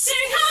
some kind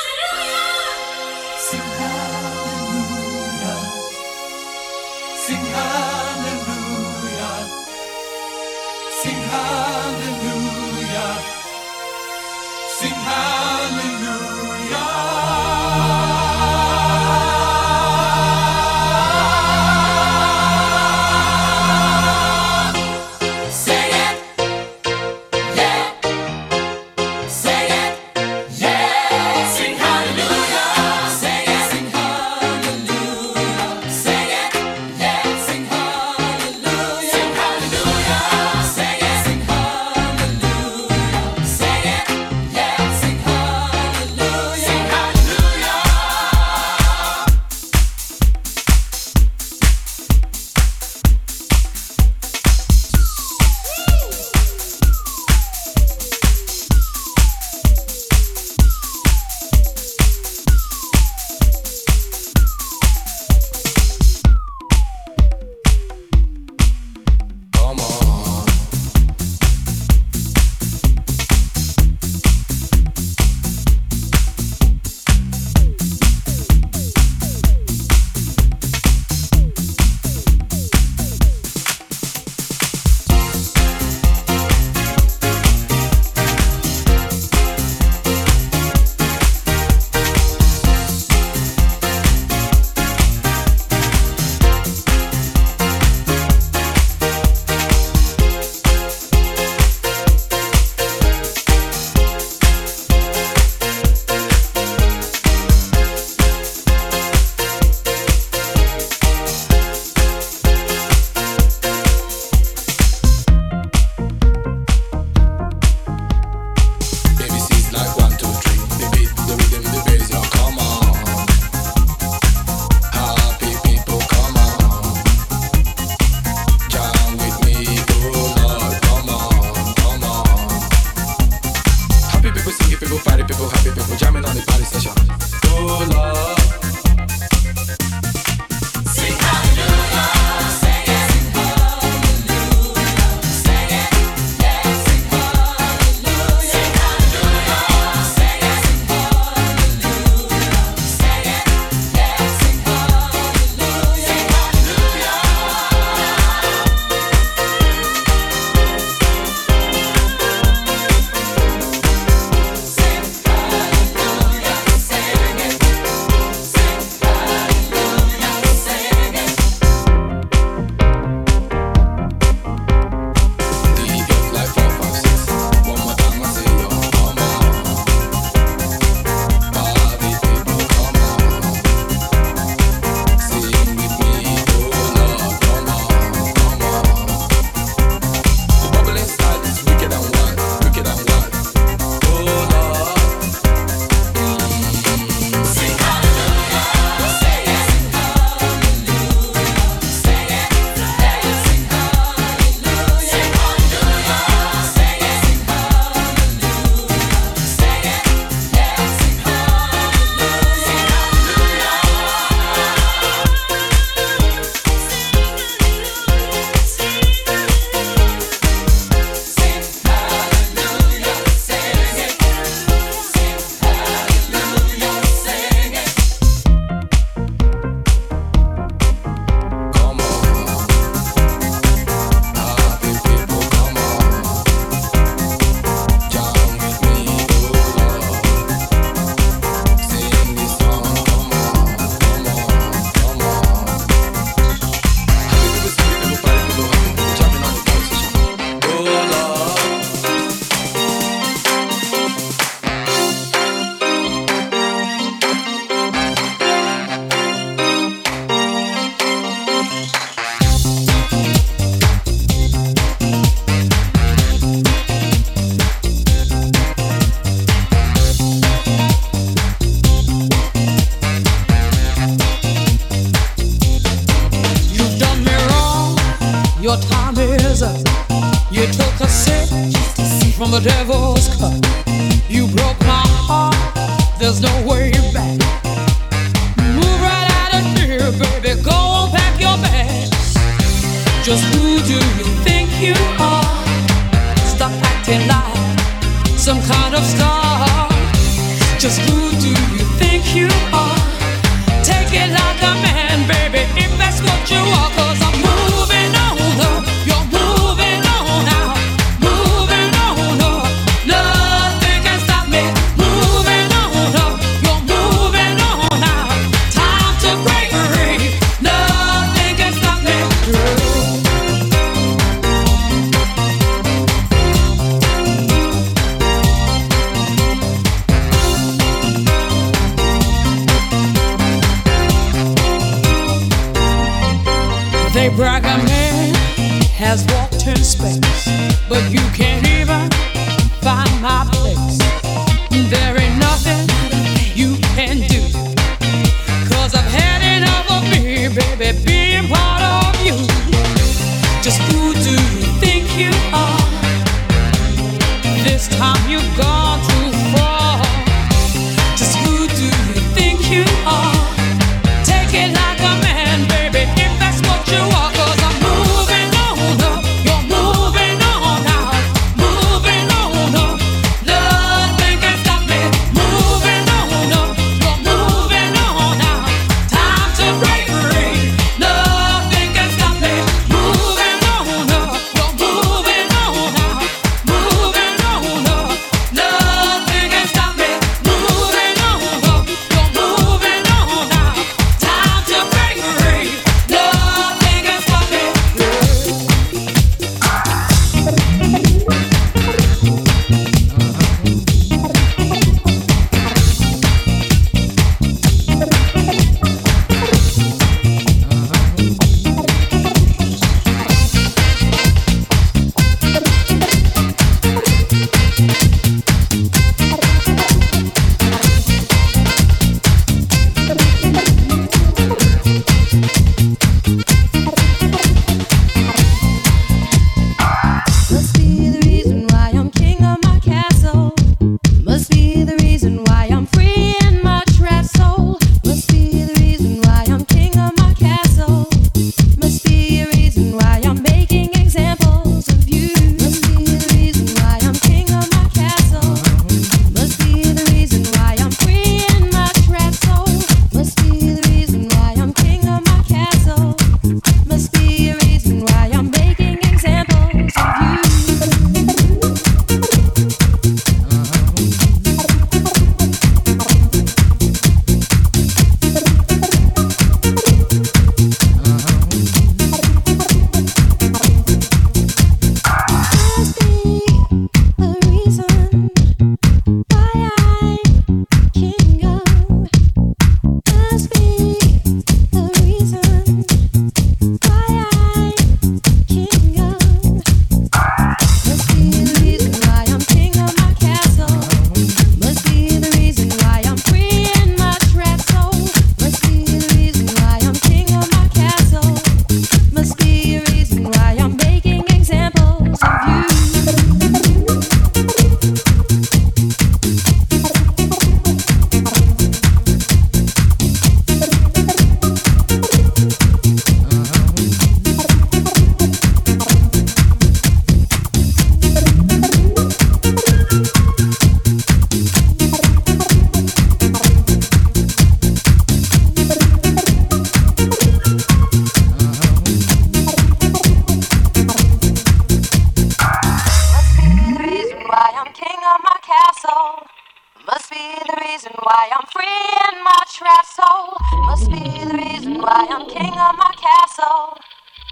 why I'm king of my castle.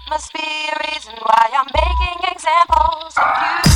Must be a reason why I'm making examples of you.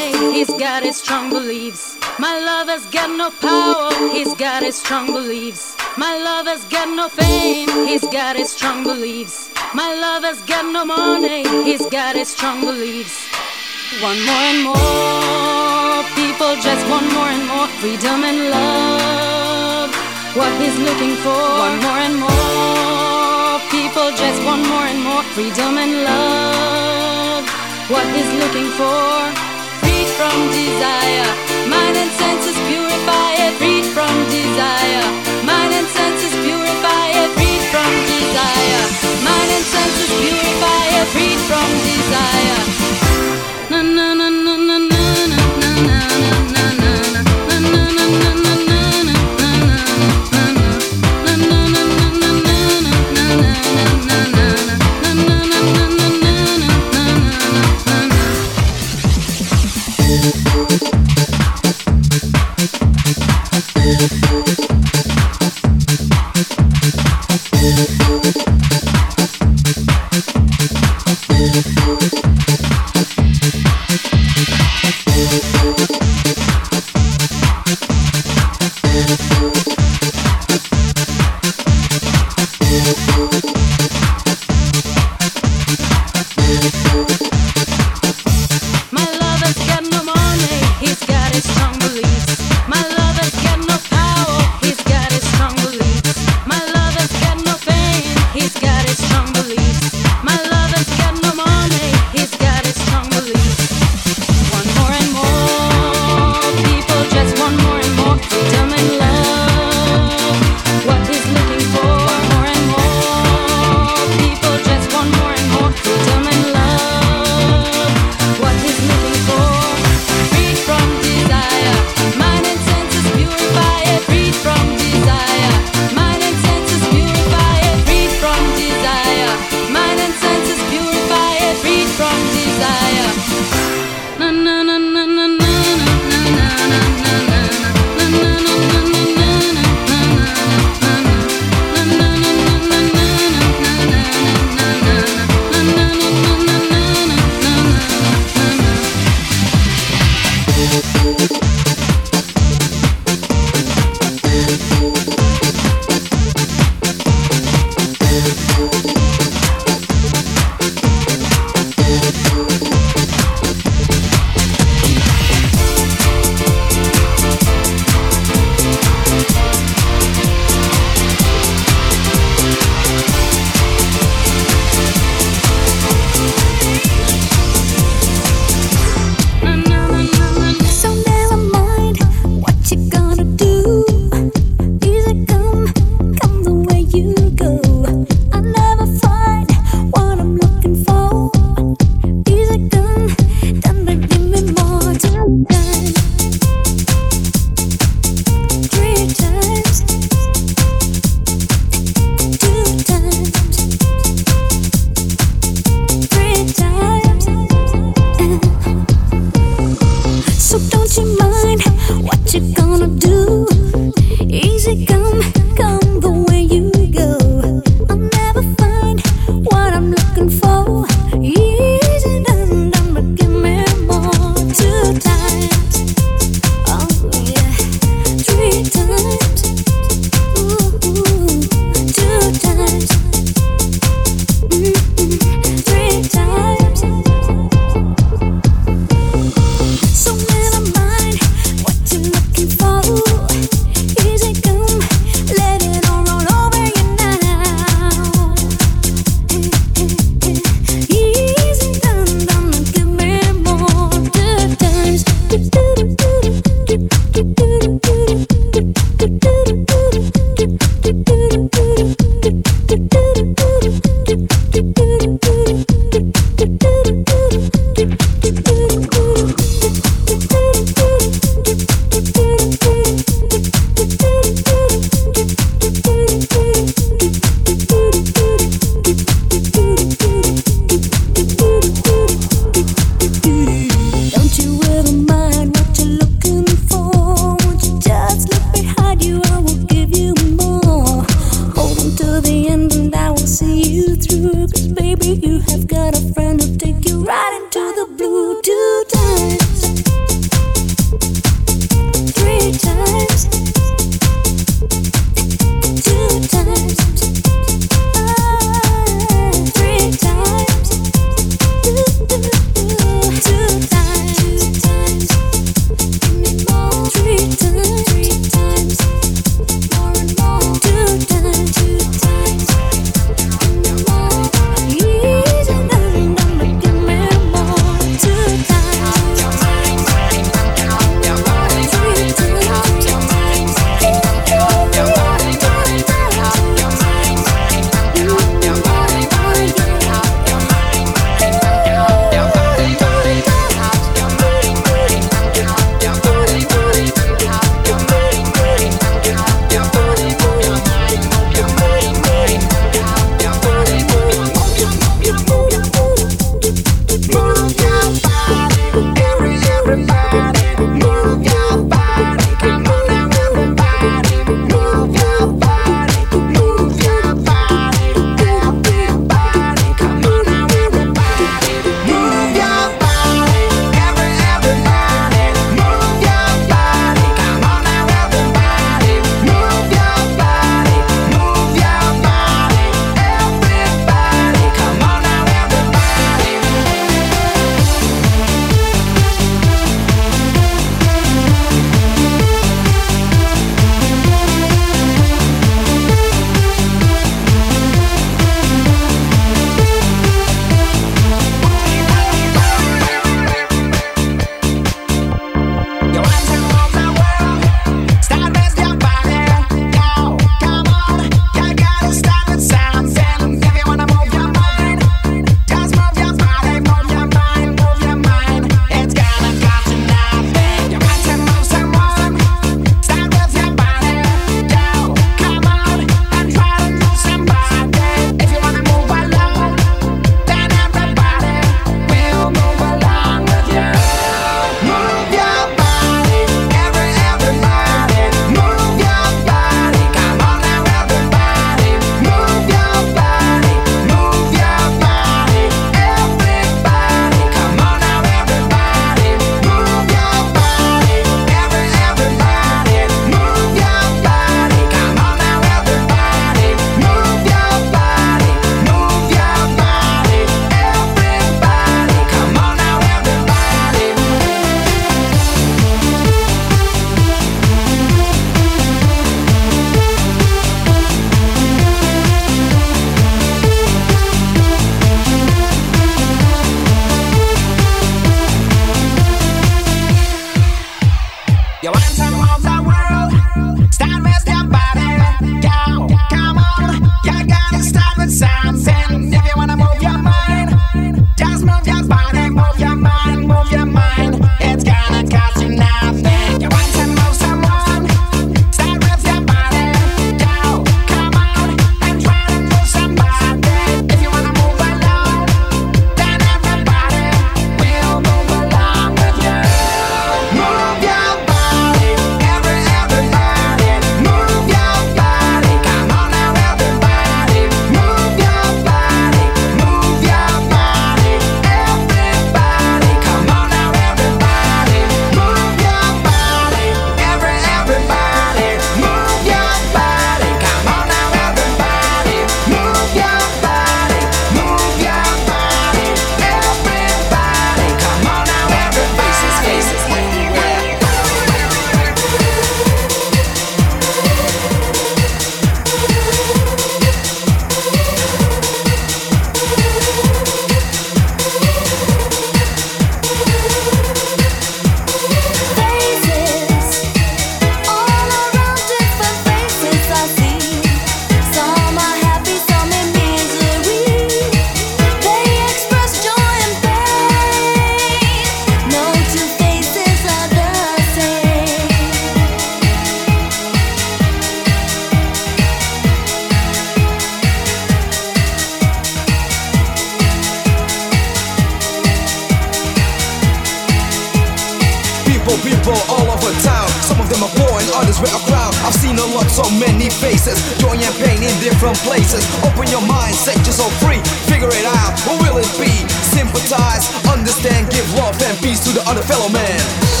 A lot, so many faces. Joy and pain in different places. Open your mind, set yourself free. Figure it out, who will it be? Sympathize, understand, give love and peace to the other fellow man.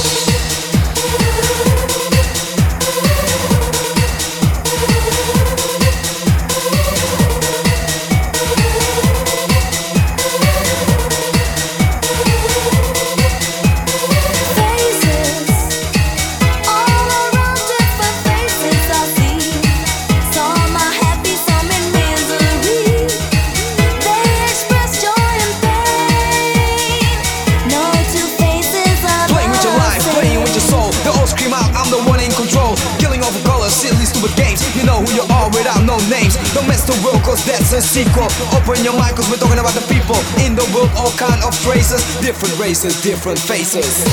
Sequel. Open your mind cause we're talking about the people in the world, all kind of phrases, different races, different faces.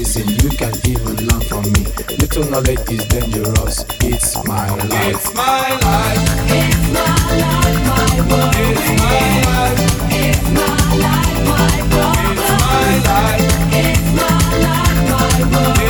Listen. You can even learn from me. Little knowledge is dangerous. It's my life. It's my life. It's my life, my world. It's my life. It's my life, my world. It's my life. It's my life, my world.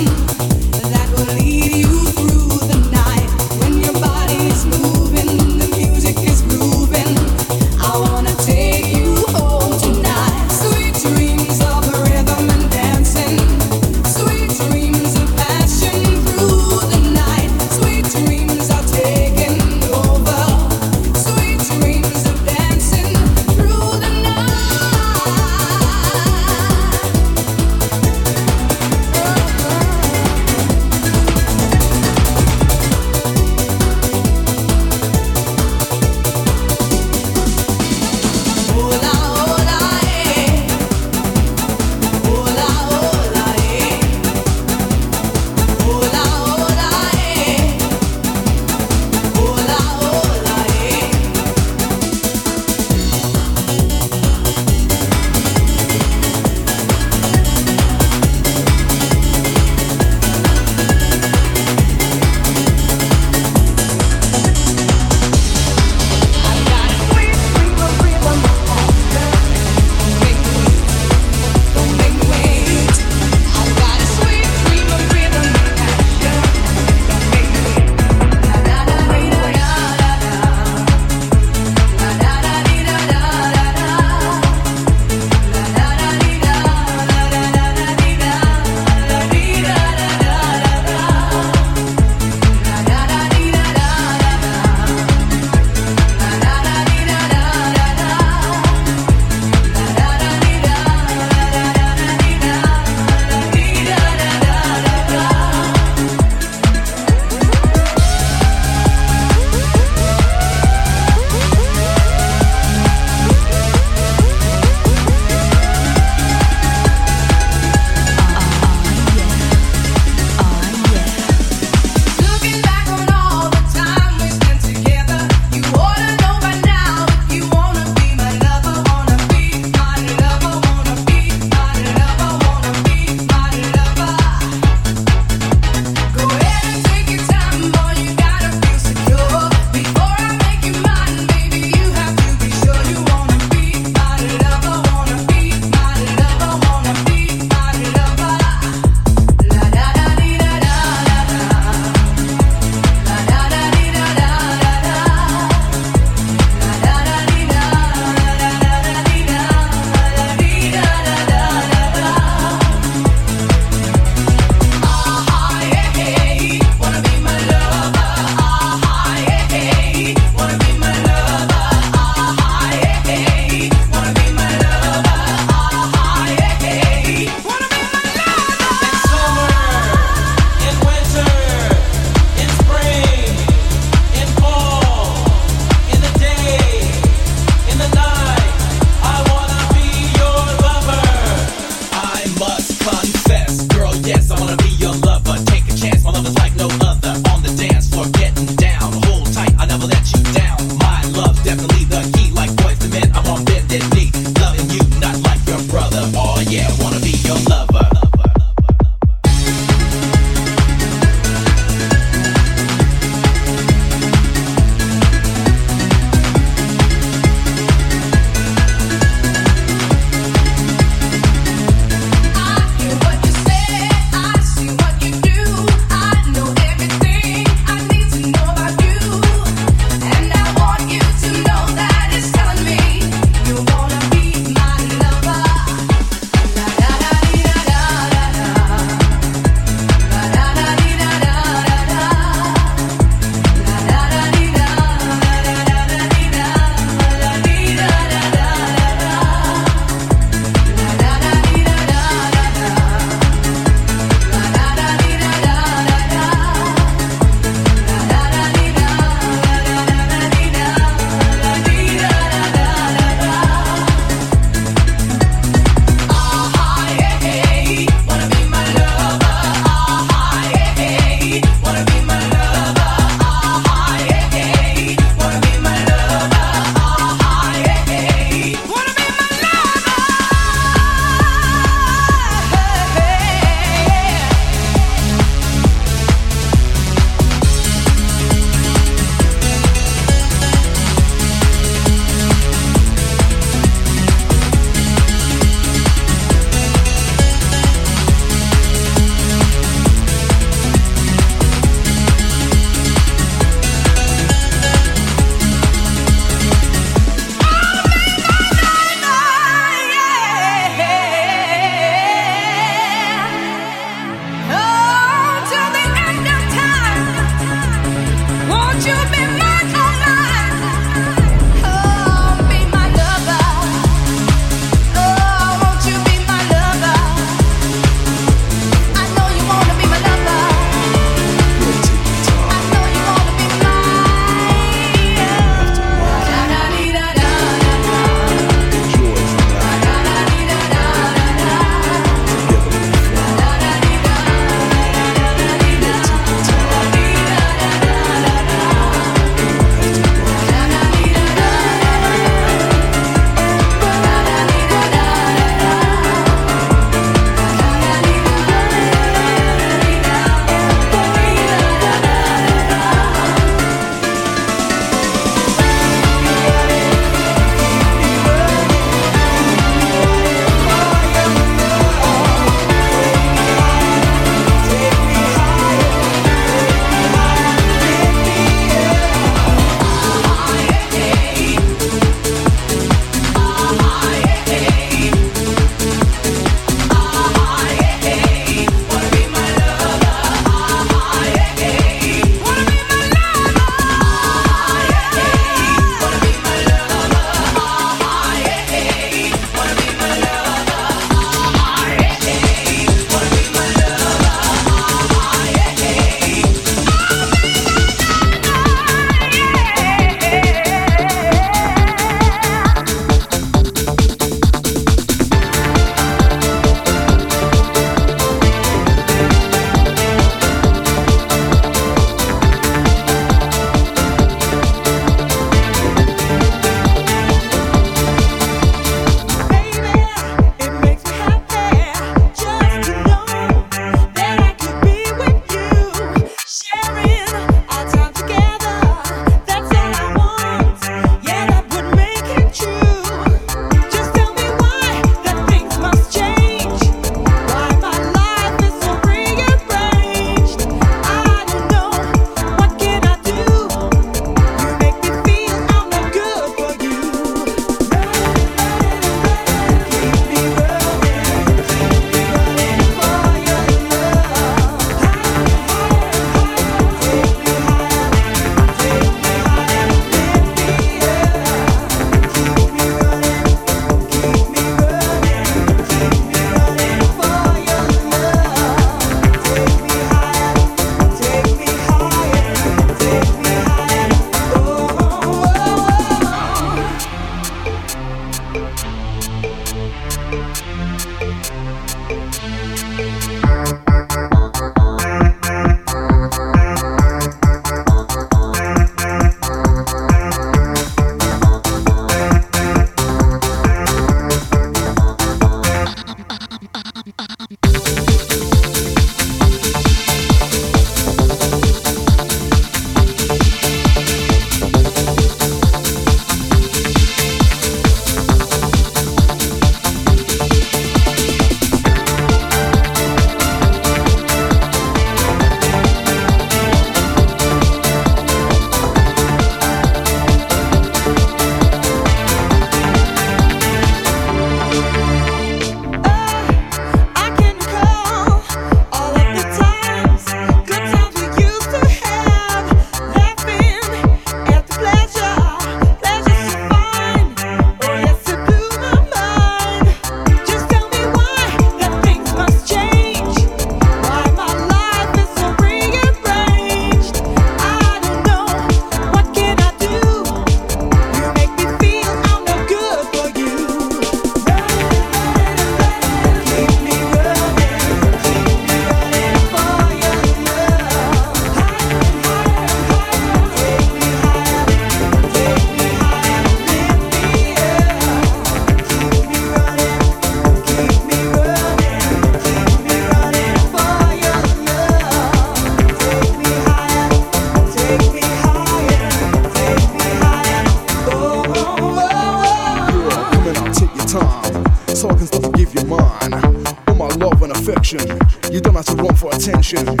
I've,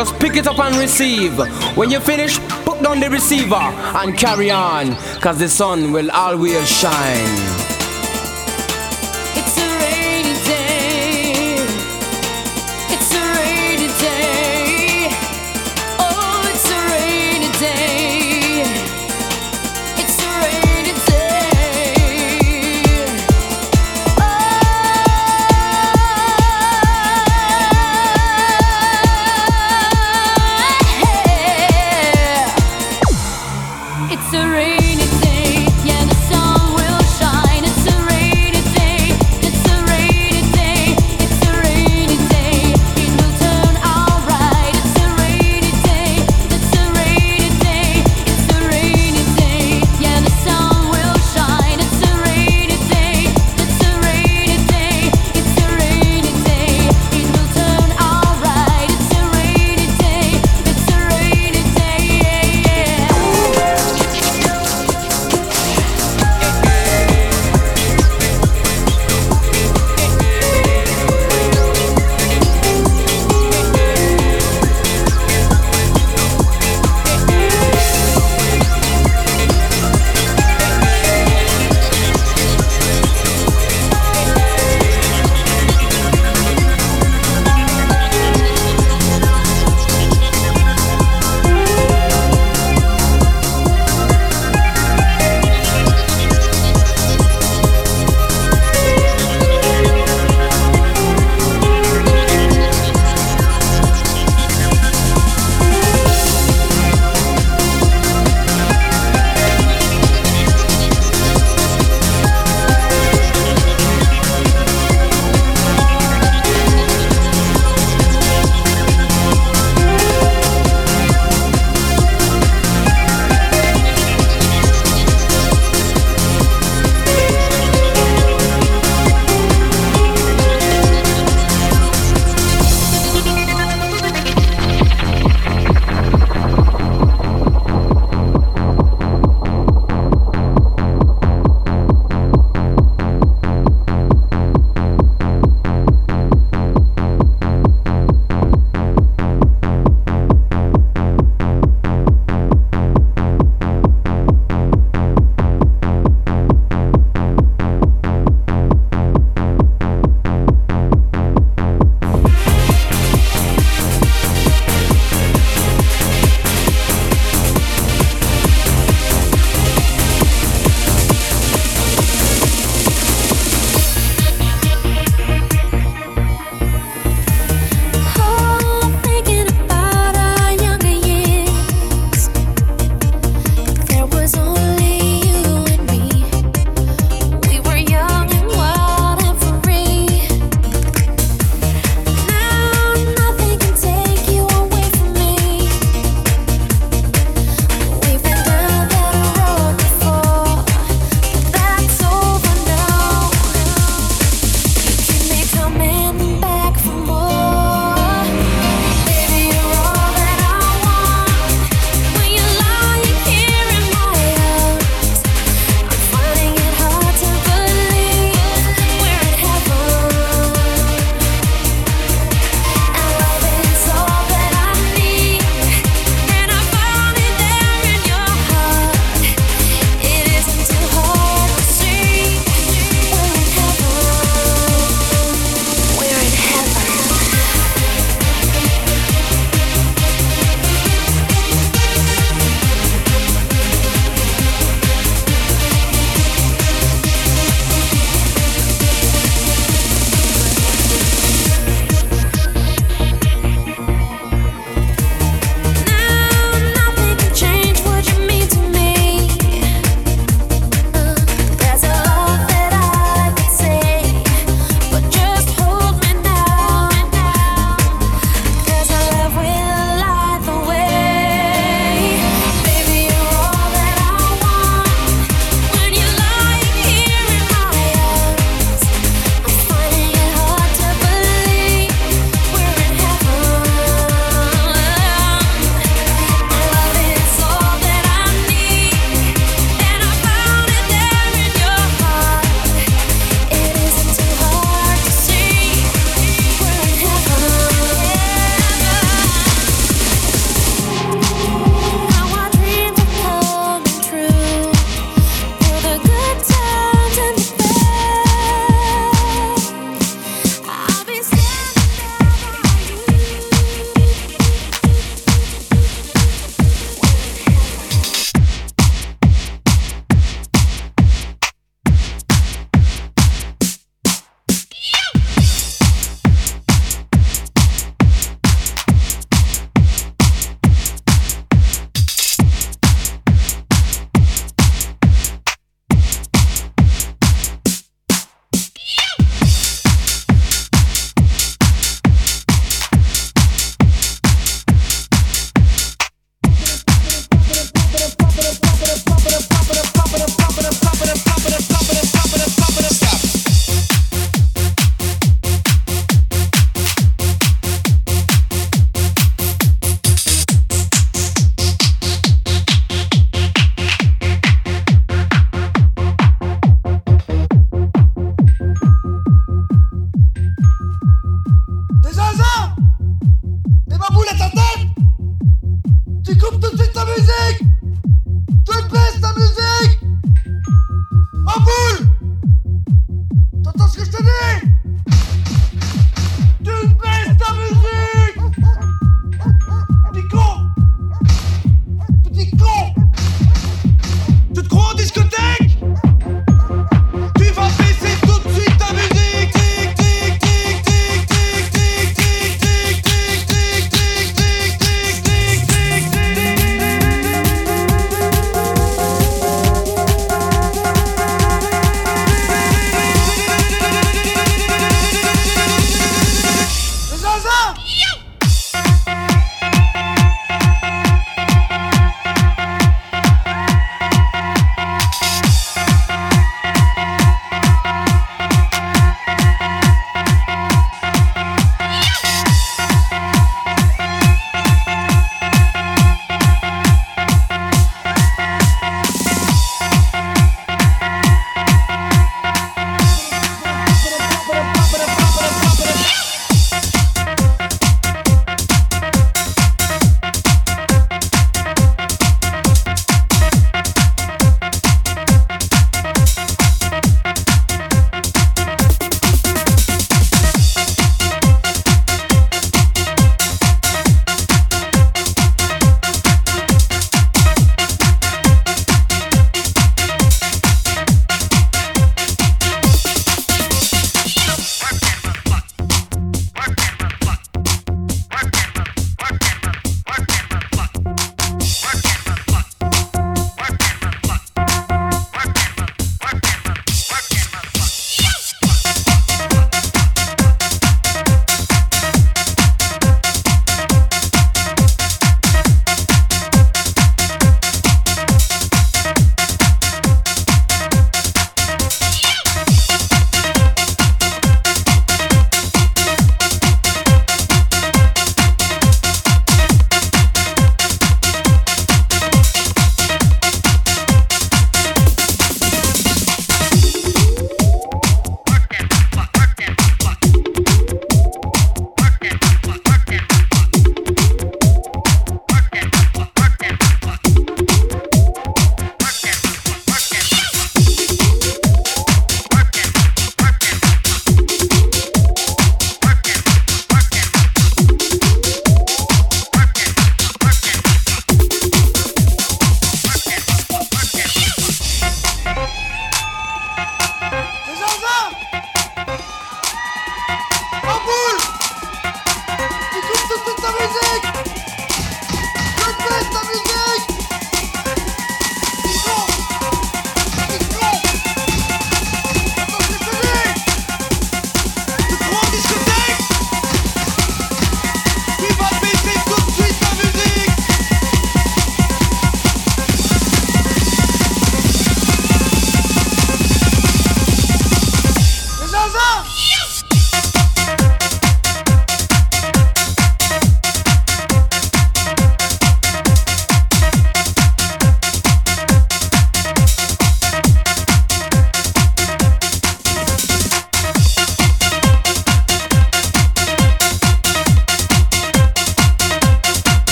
just pick it up and receive. When you finish, put down the receiver and carry on. Cause the sun will always shine.